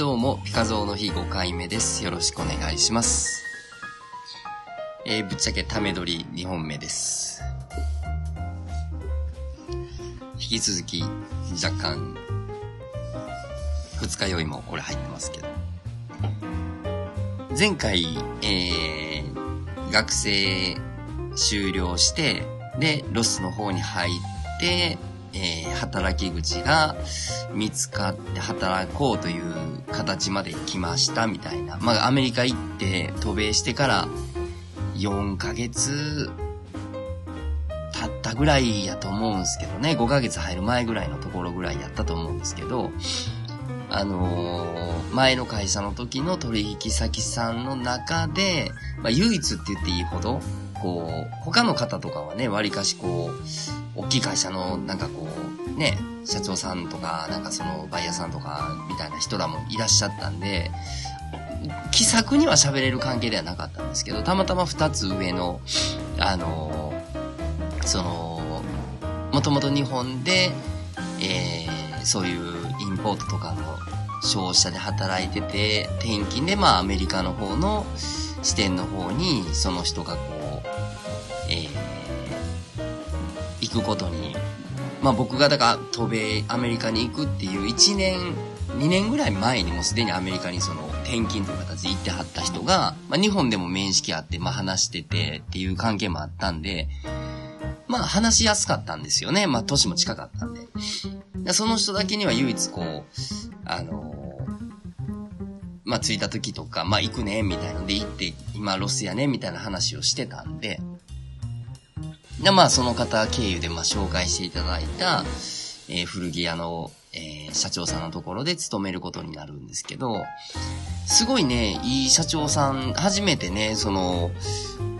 どうも、ピカゾーの日5回目です。よろしくお願いします。えー、ぶっちゃけため撮り2本目です。引き続き、若干、二日酔いも俺入ってますけど。前回、えー、学生終了して、で、ロスの方に入って、えー、働き口が見つかって働こうという形まで来ましたみたいな。まあ、アメリカ行って渡米してから4ヶ月経ったぐらいやと思うんですけどね。5ヶ月入る前ぐらいのところぐらいやったと思うんですけど、あのー前の会社の時の取引先さんの中で、まあ、唯一って言っていいほど、こう、他の方とかはね、割かしこう、大きい会社の、なんかこう、ね、社長さんとか、なんかその、バイヤーさんとか、みたいな人らもいらっしゃったんで、気さくには喋れる関係ではなかったんですけど、たまたま二つ上の、あのその、もともと日本で、えー、そういうインポートとかの商社で働いてて、転勤でまあアメリカの方の支店の方にその人がこう、行くことに、まあ僕がだから渡米アメリカに行くっていう1年、2年ぐらい前にもすでにアメリカにその転勤という形で行ってはった人が、まあ日本でも面識あって、まあ話しててっていう関係もあったんで、まあ話しやすかったんですよね。まあ年も近かったんで。でその人だけには唯一こう、あのまあ着いた時とか、まあ行くね、みたいので行って、今ロスやね、みたいな話をしてたんで、でまあその方経由でまあ紹介していただいた、えー古着屋の、えー社長さんのところで勤めることになるんですけど、すごいね、いい社長さん、初めてね、その、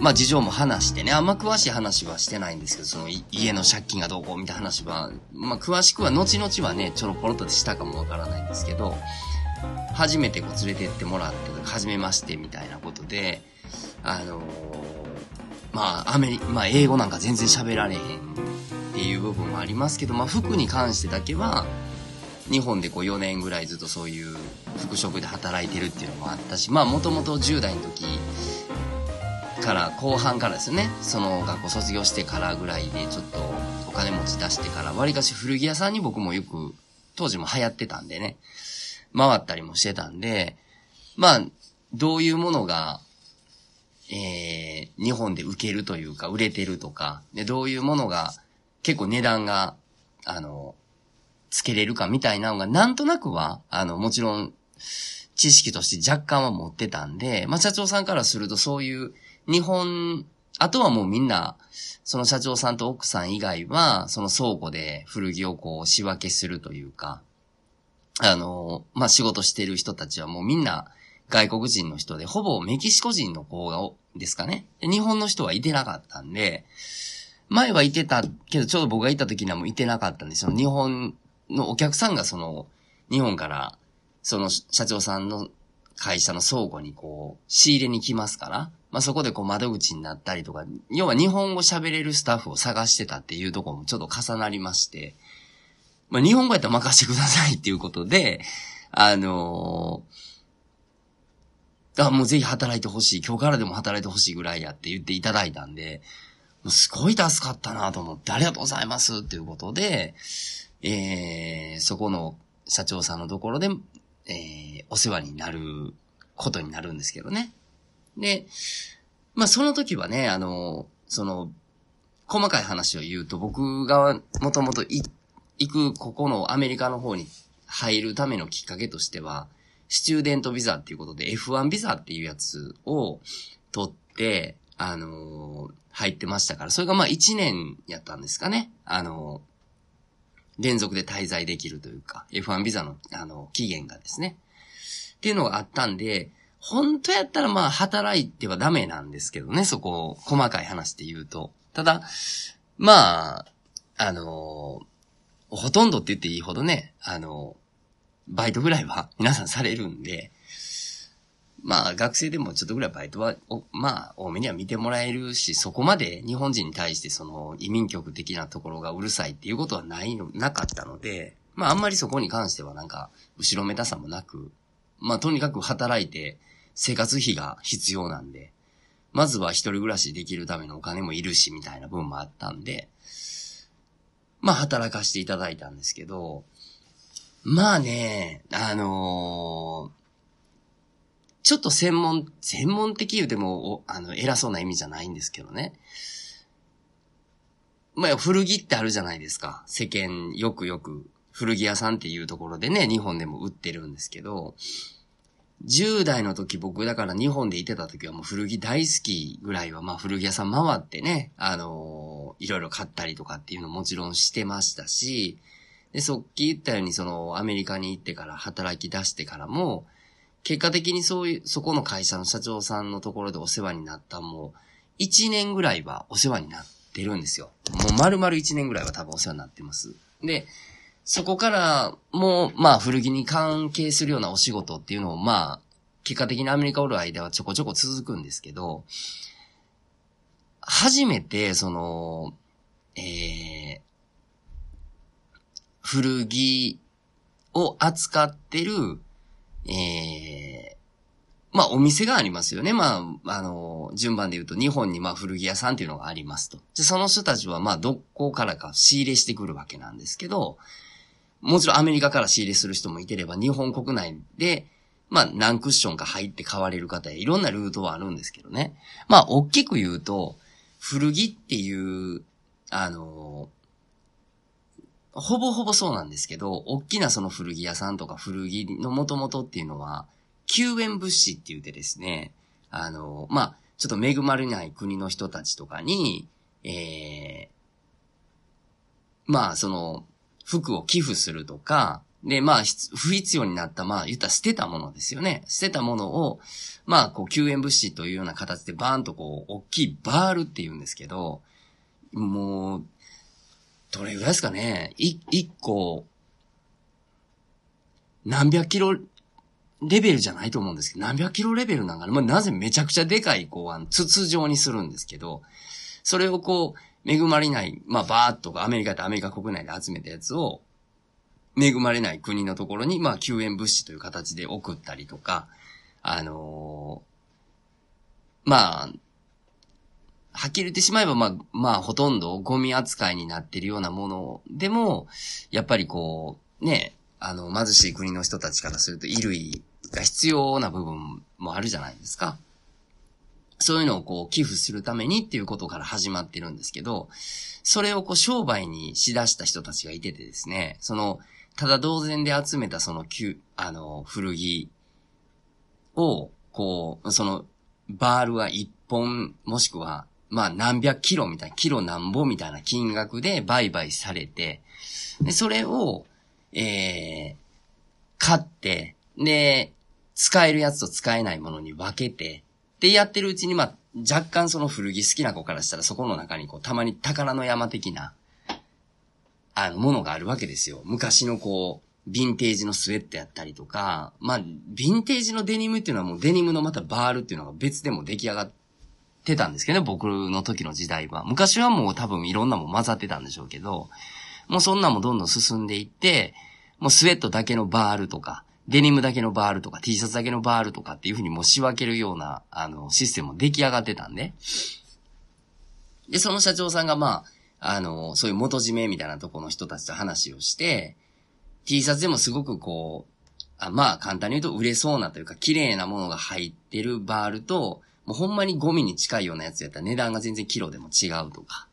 まあ事情も話してね、あんま詳しい話はしてないんですけど、その家の借金がどうこうみたいな話は、まあ詳しくは後々はね、ちょろぽろっとしたかもわからないんですけど、初めてこう連れてってもらって、初めましてみたいなことで、あのーまあアメリまあ英語なんか全然喋られへんっていう部分もありますけど、まあ服に関してだけは、日本でこう4年ぐらいずっとそういう服飾で働いてるっていうのもあったし、まあもともと10代の時から後半からですよね、その学校卒業してからぐらいでちょっとお金持ち出してから、割かし古着屋さんに僕もよく当時も流行ってたんでね、回ったりもしてたんで、まあ、どういうものが、えー、日本で受けるというか、売れてるとか、で、どういうものが結構値段が、あの、つけれるかみたいなのが、なんとなくは、あの、もちろん、知識として若干は持ってたんで、まあ、社長さんからするとそういう、日本、あとはもうみんな、その社長さんと奥さん以外は、その倉庫で古着をこう仕分けするというか、あの、まあ、仕事してる人たちはもうみんな外国人の人で、ほぼメキシコ人の子が、ですかね。日本の人はいてなかったんで、前はいてたけど、ちょうど僕が行った時にはもういてなかったんですよ。日本のお客さんがその、日本から、その社長さんの会社の倉庫にこう、仕入れに来ますから、まあ、そこでこう窓口になったりとか、要は日本語喋れるスタッフを探してたっていうところもちょっと重なりまして、まあ、日本語やったら任せてくださいっていうことで、あのーあ、もうぜひ働いてほしい。今日からでも働いてほしいぐらいやって言っていただいたんで、もうすごい助かったなと思って、ありがとうございますっていうことで、えー、そこの社長さんのところで、えー、お世話になることになるんですけどね。で、まあその時はね、あの、その、細かい話を言うと、僕がもともと行くここのアメリカの方に入るためのきっかけとしては、スチューデントビザっていうことで F1 ビザっていうやつを取って、あのー入ってましたから、それがまあ1年やったんですかね。あのー連続で滞在できるというか、F1 ビザの、あの、期限がですね。っていうのがあったんで、本当やったらまあ働いてはダメなんですけどね、そこを、細かい話で言うと。ただ、まあ、あのほとんどって言っていいほどね、あのバイトぐらいは皆さんされるんで、まあ学生でもちょっとぐらいバイトは、まあ多めには見てもらえるし、そこまで日本人に対してその移民局的なところがうるさいっていうことはないの、なかったので、まああんまりそこに関してはなんか後ろめたさもなく、まあとにかく働いて生活費が必要なんで、まずは一人暮らしできるためのお金もいるし、みたいな部分もあったんで、まあ働かせていただいたんですけど、まあね、あのー、ちょっと専門、専門的言うても、あの、偉そうな意味じゃないんですけどね。まあ、古着ってあるじゃないですか。世間、よくよく、古着屋さんっていうところでね、日本でも売ってるんですけど、10代の時僕だから日本でいてた時はもう古着大好きぐらいはまあ古着屋さん回ってね、あのー、いろいろ買ったりとかっていうのもちろんしてましたし、で、そっき言ったようにそのアメリカに行ってから働き出してからも、結果的にそういう、そこの会社の社長さんのところでお世話になったもう、1年ぐらいはお世話になってるんですよ。もう丸々1年ぐらいは多分お世話になってます。で、そこからもう、まあ古着に関係するようなお仕事っていうのを、まあ、結果的にアメリカおる間はちょこちょこ続くんですけど、初めて、その、えー、古着を扱ってる、えー、まあお店がありますよね。まあ、あの、順番で言うと日本にまあ古着屋さんっていうのがありますと。で、その人たちはまあどこからか仕入れしてくるわけなんですけど、もちろんアメリカから仕入れする人もいてれば、日本国内で、まあ何クッションか入って買われる方やいろんなルートはあるんですけどね。まあ大きく言うと、古着っていう、あの、ほぼほぼそうなんですけど、大きなその古着屋さんとか古着の元々っていうのは、救援物資って言ってですね、あの、まあ、ちょっと恵まれない国の人たちとかに、ええー、まあ、その、服を寄付するとか、で、まあ、不必要になった、まあ、言ったら捨てたものですよね。捨てたものを、まあ、こう、救援物資というような形でバーンとこう、大きいバールって言うんですけど、もう、どれぐらいですかね？一、一個、何百キロレベルじゃないと思うんですけど、何百キロレベルなんかまあ、なぜめちゃくちゃでかい、こう、あの、筒状にするんですけど、それをこう、恵まれない、まあ、バーっとアメリカとアメリカ国内で集めたやつを、恵まれない国のところに、まあ、救援物資という形で送ったりとか、あのー、まあ、はっきり言ってしまえば、まあ、まあ、ほとんどゴミ扱いになってるようなものでも、やっぱりこう、ね、あの、貧しい国の人たちからすると衣類が必要な部分もあるじゃないですか。そういうのをこう寄付するためにっていうことから始まってるんですけど、それをこう商売にしだした人たちがいててですね、その、ただ同然で集めたその旧、あの、古着を、こう、その、バールは一本、もしくは、まあ何百キロみたいな、キロ何本みたいな金額で売買されて、で、それを、えー、買って、で、使えるやつと使えないものに分けて、で、やってるうちに、まあ、若干その古着好きな子からしたらそこの中にこう、たまに宝の山的な、あの、ものがあるわけですよ。昔のこう、ヴィンテージのスウェットやったりとか、まあ、ヴィンテージのデニムっていうのはもうデニムのまたバールっていうのが別でも出来上がってたんですけどね、僕の時の時代は。昔はもう多分いろんなもん混ざってたんでしょうけど、もうそんなもどんどん進んでいって、もうスウェットだけのバールとか、デニムだけのバールとか T シャツだけのバールとかっていうふうにもう仕分けるような、あの、システムも出来上がってたんで。で、その社長さんがまあ、あの、そういう元締めみたいなところの人たちと話をして、T シャツでもすごくこう、あまあ簡単に言うと売れそうなというか綺麗なものが入ってるバールと、もうほんまにゴミに近いようなやつやったら値段が全然キロでも違うとか。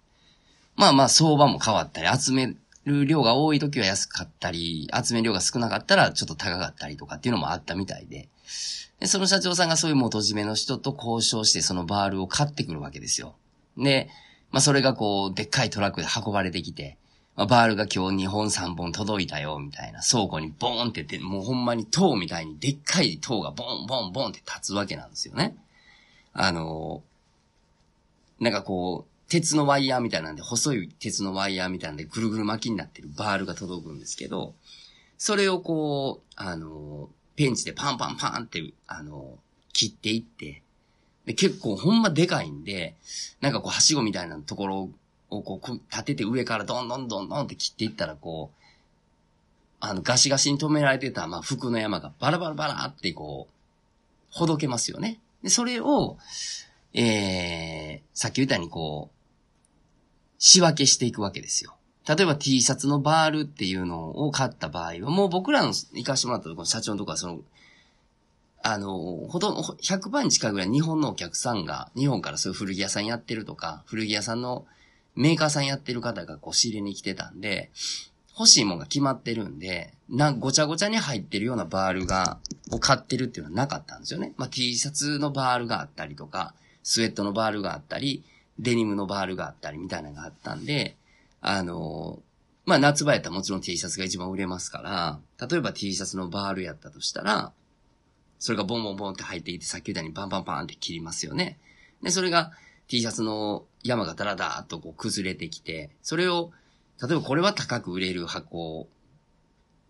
まあまあ相場も変わったり、集める量が多い時は安かったり、集める量が少なかったらちょっと高かったりとかっていうのもあったみたいで。で、その社長さんがそういう元締めの人と交渉してそのバールを買ってくるわけですよ。で、まあそれがこう、でっかいトラックで運ばれてきて、まあ、バールが今日2本3本届いたよ、みたいな倉庫にボーンってて、もうほんまに塔みたいにでっかい塔がボンボンボンって立つわけなんですよね。あの、なんかこう、鉄のワイヤーみたいなんで、細い鉄のワイヤーみたいなんで、ぐるぐる巻きになってるバールが届くんですけど、それをこう、あの、ペンチでパンパンパンって、あの、切っていって、で結構ほんまでかいんで、なんかこう、はしごみたいなところをこう、立てて上からどんどんどんどんって切っていったら、こう、あの、ガシガシに止められてた、まあ、服の山がバラバラバラってこう、ほどけますよね。で、それを、えー、さっき言ったようにこう、仕分けしていくわけですよ。例えば T シャツのバールっていうのを買った場合は、もう僕らの行かしてもらったところ、社長のところはその、あの、ほとんど、100%に近いぐらい日本のお客さんが、日本からそういう古着屋さんやってるとか、古着屋さんのメーカーさんやってる方がこう仕入れに来てたんで、欲しいものが決まってるんで、な、ごちゃごちゃに入ってるようなバールが、を買ってるっていうのはなかったんですよね。まあ、T シャツのバールがあったりとか、スウェットのバールがあったり、デニムのバールがあったりみたいなのがあったんで、あの、まあ、夏場やったらもちろん T シャツが一番売れますから、例えば T シャツのバールやったとしたら、それがボンボンボンって入ってきて、さっき言ったようにバンバンバンって切りますよね。で、それが T シャツの山がダラダーっとこう崩れてきて、それを、例えばこれは高く売れる箱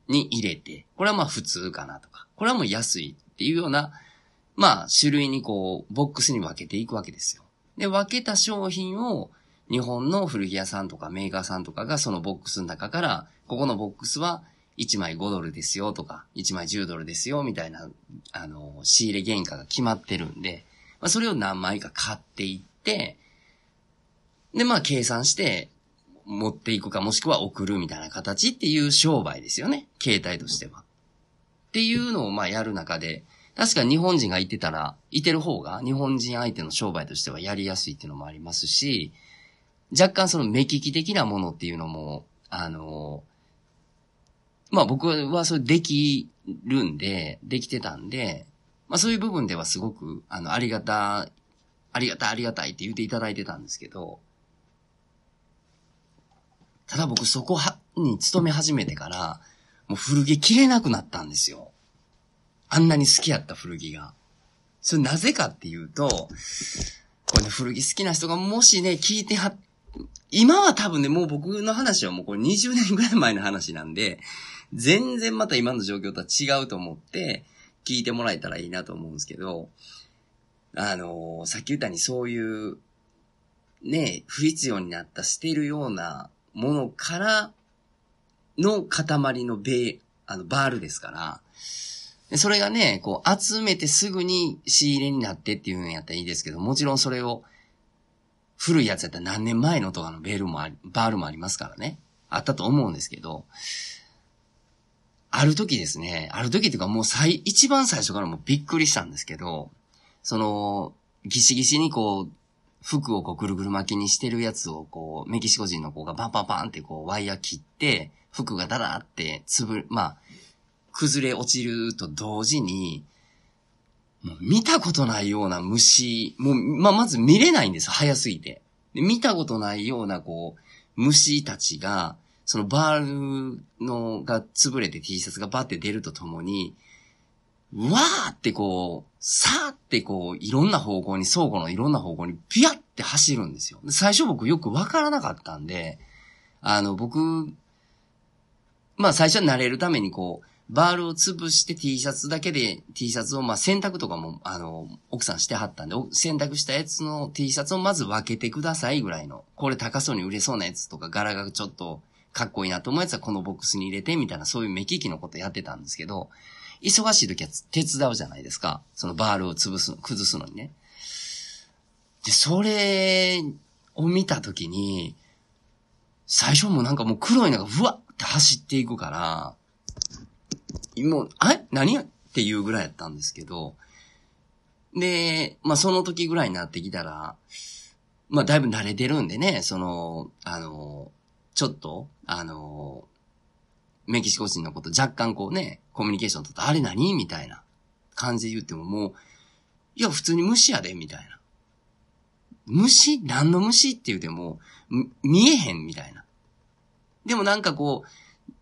に入れて、これはまあ普通かなとか、これはもう安いっていうような、まあ種類にこう、ボックスに分けていくわけですよ。で、分けた商品を、日本の古着屋さんとかメーカーさんとかがそのボックスの中から、ここのボックスは1枚5ドルですよとか、1枚10ドルですよみたいな、あの、仕入れ原価が決まってるんで、まあ、それを何枚か買っていって、で、まあ計算して持っていくかもしくは送るみたいな形っていう商売ですよね。携帯としては。っていうのをまあやる中で、確か日本人がいてたら、いてる方が日本人相手の商売としてはやりやすいっていうのもありますし、若干その目利き的なものっていうのも、あの、まあ僕はそれできるんで、できてたんで、まあそういう部分ではすごく、あの、ありがた、ありがたありがたいって言っていただいてたんですけど、ただ僕そこは、に勤め始めてから、もう古着着れなくなったんですよ。あんなに好きやった古着が。それなぜかっていうと、これね、古着好きな人がもしね、聞いては、今は多分ね、もう僕の話はもうこれ20年ぐらい前の話なんで、全然また今の状況とは違うと思って、聞いてもらえたらいいなと思うんですけど、あのー、さっき言ったようにそういう、ね、不必要になった捨てるようなものからの塊のベあの、バールですから、それがね、こう集めてすぐに仕入れになってっていうのやったらいいですけど、もちろんそれを古いやつやったら何年前のとかのベールもあり、バールもありますからね。あったと思うんですけど、ある時ですね、ある時っていうかもう最、一番最初からもうびっくりしたんですけど、その、ギシギシにこう、服をこうぐるぐる巻きにしてるやつをこう、メキシコ人の子がバンバンバンってこうワイヤー切って、服がダラってつぶ、まあ、崩れ落ちると同時に、もう見たことないような虫、もう、まあ、まず見れないんです早すぎて。見たことないようなこう、虫たちが、そのバールのが潰れて T シャツがバって出るとともに、わーってこう、さーってこう、いろんな方向に、倉庫のいろんな方向にピヤって走るんですよ。最初僕よくわからなかったんで、あの、僕、まあ最初は慣れるためにこう、バールを潰して T シャツだけで T シャツをまあ洗濯とかも、あの、奥さんしてはったんで、洗濯したやつの T シャツをまず分けてくださいぐらいの、これ高そうに売れそうなやつとか柄がちょっとかっこいいなと思うやつはこのボックスに入れてみたいなそういう目利きのことやってたんですけど、忙しい時は手伝うじゃないですか。そのバールを潰すの、崩すのにね。で、それを見た時に、最初もなんかもう黒いのがふわって走っていくから、もう、あれ？何？っていうぐらいやったんですけど、で、まあその時ぐらいになってきたら、まあだいぶ慣れてるんでね、その、あの、ちょっと、あの、メキシコ人のこと若干こうね、コミュニケーションとって、あれ何？みたいな感じで言ってももう、いや、普通に虫やで、みたいな。虫何の虫って言うても、見えへんみたいな。でもなんかこ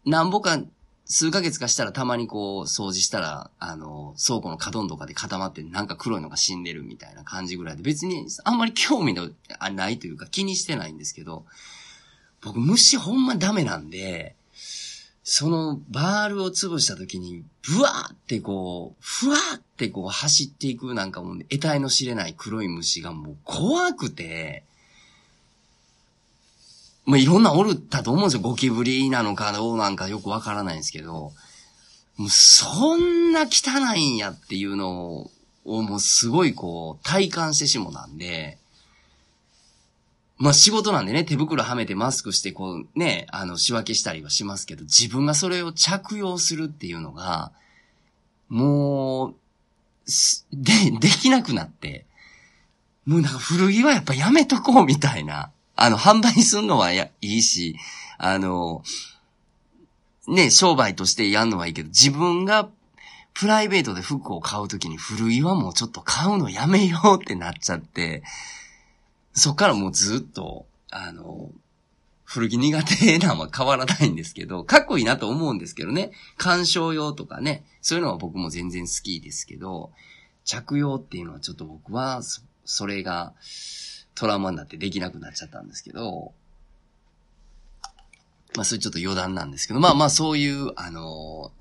う、なんぼか数ヶ月かしたらたまにこう掃除したら、あの、倉庫の角んとかで固まってなんか黒いのが死んでるみたいな感じぐらいで別にあんまり興味のあないというか気にしてないんですけど、僕虫ほんまダメなんで、そのバールを潰した時に、ブワーってこう、ふわーってこう走っていくなんかもう得体の知れない黒い虫がもう怖くて、まあ、いろんなおるったと思うんですよ。ゴキブリなのかどうなんかよくわからないんですけど、もうそんな汚いんやっていうのを、もうすごいこう、体感してしもなんで、まあ仕事なんでね、手袋はめてマスクしてこうね、あの仕分けしたりはしますけど、自分がそれを着用するっていうのが、もう、で、できなくなって、もうなんか古着はやっぱやめとこうみたいな。あの、販売するのはやいいし、あの、ね、商売としてやるのはいいけど、自分がプライベートで服を買うときに古着はもうちょっと買うのやめようってなっちゃって、そっからもうずっと、あの、古着苦手なのは変わらないんですけど、かっこいいなと思うんですけどね。鑑賞用とかね。そういうのは僕も全然好きですけど、着用っていうのはちょっと僕はそ、それがトラウマになってできなくなっちゃったんですけど、まあそれちょっと余談なんですけど、まあまあそういう、あの、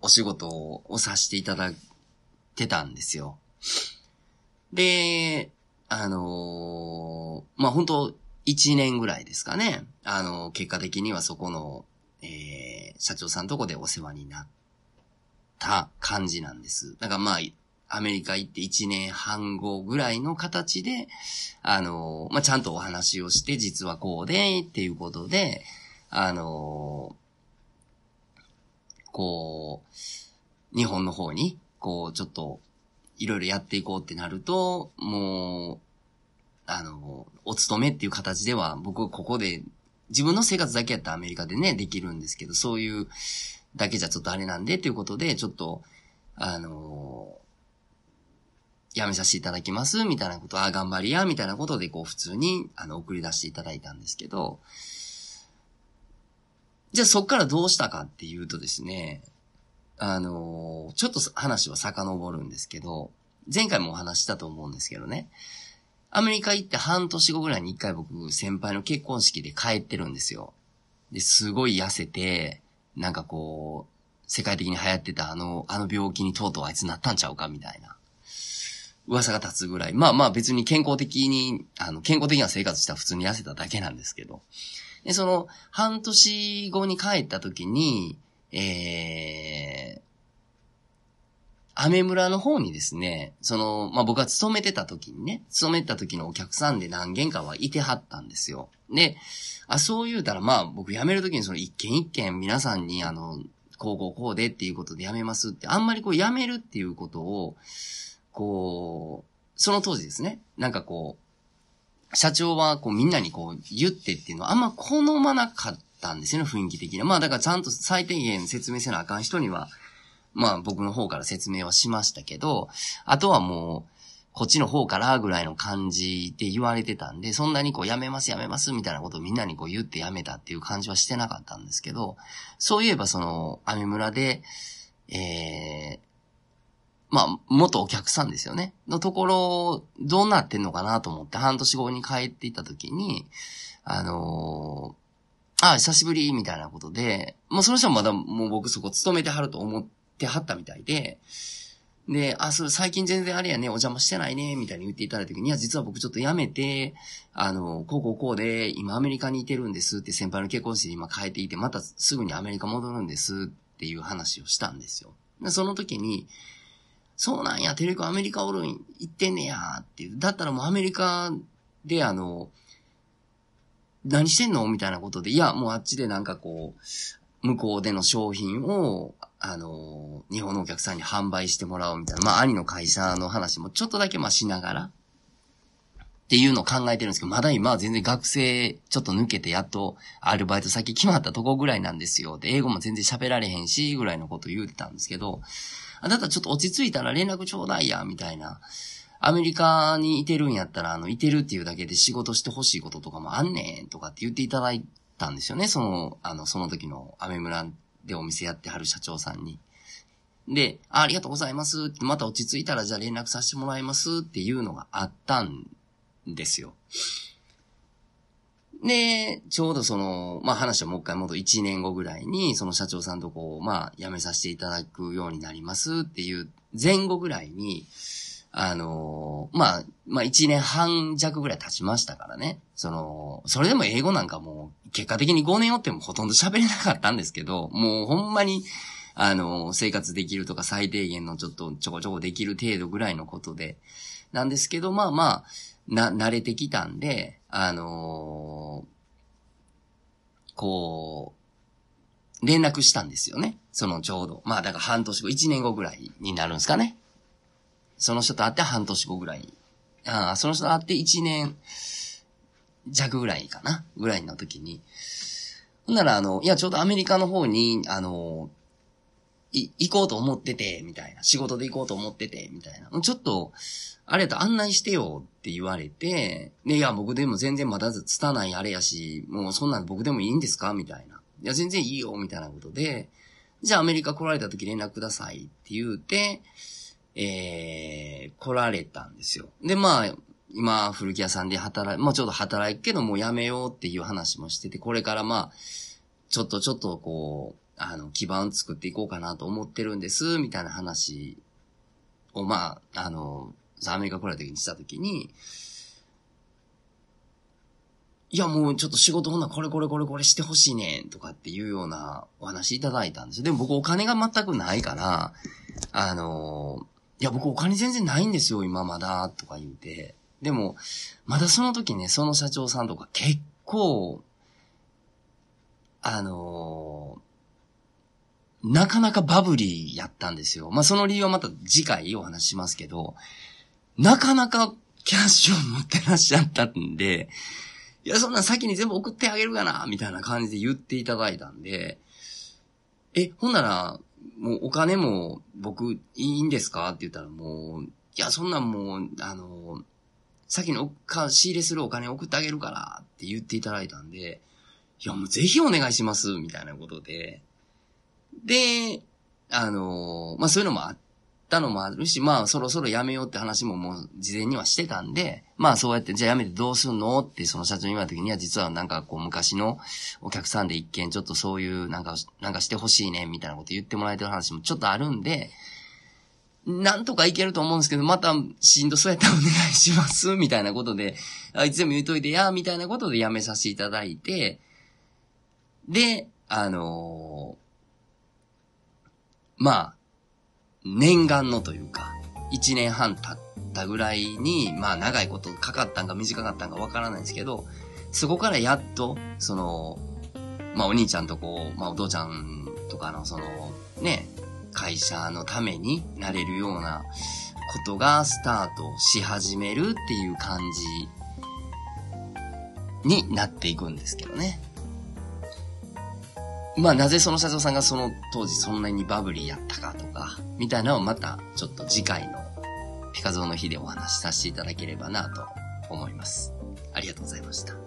お仕事をさせていただいてたんですよ。で、あのー、まあ、本当一年ぐらいですかね。あのー、結果的にはそこの、えー、社長さんとこでお世話になった感じなんです。だからまあ、アメリカ行って一年半後ぐらいの形で、あのー、まあ、ちゃんとお話をして、実はこうで、っていうことで、あのこう、日本の方に、こう、ちょっと、いろいろやっていこうってなると、もう、あの、お勤めっていう形では、僕ここで、自分の生活だけやったらアメリカでね、できるんですけど、そういうだけじゃちょっとあれなんで、っていうことで、ちょっと、あの、辞めさせていただきます、みたいなこと、あ、頑張りや、みたいなことで、こう、普通に、あの、送り出していただいたんですけど、じゃあそっからどうしたかっていうとですね、あのー、ちょっと話は遡るんですけど、前回もお話したと思うんですけどね、アメリカ行って半年後ぐらいに一回僕、先輩の結婚式で帰ってるんですよ。で、すごい痩せて、なんかこう、世界的に流行ってたあの、あの病気にとうとうあいつなったんちゃうかみたいな。噂が立つぐらい。まあまあ別に健康的に、あの、健康的な生活したら普通に痩せただけなんですけど。で、その、半年後に帰った時に、えー、アメ村の方にですね、その、まあ、僕が勤めてた時にね、勤めてた時のお客さんで何件かはいてはったんですよ。で、あ、そう言うたら、まあ、僕辞める時にその一件一件皆さんにあの、こうこうこうでっていうことで辞めますって、あんまりこう辞めるっていうことを、こう、その当時ですね、なんかこう、社長はこうみんなにこう言ってっていうのはあんま好まなかったんですよね、雰囲気的に。まあだからちゃんと最低限説明せなあかん人には、まあ僕の方から説明はしましたけど、あとはもう、こっちの方からぐらいの感じで言われてたんで、そんなにこうやめますやめますみたいなことをみんなにこう言ってやめたっていう感じはしてなかったんですけど、そういえばその、アメ村で、えー、まあ、元お客さんですよね。のところ、どうなってんのかなと思って半年後に帰っていった時に、あのー、あ、久しぶりみたいなことで、もうその人はまだもう僕そこ勤めてはると思っってはったみたいで、で、あ、それ最近全然あれやね、お邪魔してないね、みたいに言っていただいた時に、いや、実は僕ちょっと辞めて、あの、こうこうこうで、今アメリカにいてるんですって先輩の結婚式で今変えていて、またすぐにアメリカ戻るんですっていう話をしたんですよ。でその時に、そうなんや、テレコアメリカおるん、行ってんねや、っていう。だったらもうアメリカであの、何してんの？みたいなことで、いや、もうあっちでなんかこう、向こうでの商品を、あの、日本のお客さんに販売してもらおうみたいな、まあ、兄の会社の話もちょっとだけまあしながら、っていうのを考えてるんですけど、まだ今は全然学生ちょっと抜けてやっとアルバイト先決まったとこぐらいなんですよ。で、英語も全然喋られへんし、ぐらいのこと言うてたんですけど、あなたちょっと落ち着いたら連絡ちょうだいや、みたいな。アメリカにいてるんやったら、あの、いてるっていうだけで仕事してほしいこととかもあんねん、とかって言っていただいたんですよね。その、あの、その時のアメ村でお店やってはる社長さんに。で、あありがとうございますって、また落ち着いたらじゃあ連絡させてもらいますっていうのがあったんですよ。で、ちょうどその、まあ話はもう一回戻る1年後ぐらいに、その社長さんとこう、まあ辞めさせていただくようになりますっていう前後ぐらいに、あのー、まあ、まあ一年半弱ぐらい経ちましたからね。その、それでも英語なんかもう、結果的に5年おってもほとんど喋れなかったんですけど、もうほんまに、あのー、生活できるとか最低限のちょっとちょこちょこできる程度ぐらいのことで、なんですけど、まあまあ、な、慣れてきたんで、あのー、こう、連絡したんですよね。そのちょうど。まあだから半年後、1年後ぐらいになるんですかね。その人と会って半年後ぐらい。ああ、その人と会って1年弱ぐらいかなぐらいの時に。ほんならあの、いやちょうどアメリカの方に、あの、い、行こうと思ってて、みたいな。仕事で行こうと思ってて、みたいな。ちょっと、あれと案内してよって言われて、ね、いや、僕でも全然まだつたないあれやし、もうそんなん僕でもいいんですか？みたいな。いや、全然いいよ、みたいなことで、じゃあアメリカ来られた時連絡くださいって言うて、えー、来られたんですよ。で、まあ、今、古着屋さんで働い、まあちょっと働くけどもうやめようっていう話もしてて、これからまあ、ちょっとちょっとこう、あの、基盤作っていこうかなと思ってるんです、みたいな話を、まあ、あの、アメリカ来られた時にした時に、いや、もうちょっと仕事ほんなこれこれこれこれしてほしいねんとかっていうようなお話いただいたんですよ。でも僕お金が全くないから、あの、いや、僕お金全然ないんですよ、今まだ、とか言うて。でも、まだその時ね、その社長さんとか結構、あのなかなかバブリーやったんですよ。まあ、その理由はまた次回お話しますけど、なかなかキャッシュを持ってらっしゃったんで、いや、そんな先に全部送ってあげるかな、みたいな感じで言っていただいたんで、え、ほんなら、もうお金も僕いいんですかって言ったらもう、いや、そんなんもう、あの、先にか仕入れするお金送ってあげるからって言っていただいたんで、いや、もうぜひお願いします、みたいなことで。で、あの、まあ、そういうのもあってたのもあるし、まあ、そろそろ辞めようって話ももう事前にはしてたんで、まあ、そうやって、じゃあ辞めてどうすんのってその社長に言われた時には、実はなんかこう、昔のお客さんで一見ちょっとそういう、なんか、なんかしてほしいね、みたいなこと言ってもらえてる話もちょっとあるんで、なんとかいけると思うんですけど、またしんどそうやったらお願いします、みたいなことで、あいつでも言うといてや、みたいなことで辞めさせていただいて、で、あのー、まあ、念願のというか、一年半経ったぐらいに、まあ長いことかかったんか短かったんかわからないですけど、そこからやっと、その、まあお兄ちゃんとこう、まあお父ちゃんとかのその、ね、会社のためになれるようなことがスタートし始めるっていう感じになっていくんですけどね。まあなぜその社長さんがその当時そんなにバブリーやったかとか、みたいなのをまたちょっと次回のピカゾーの日でお話しさせていただければなと思います。ありがとうございました。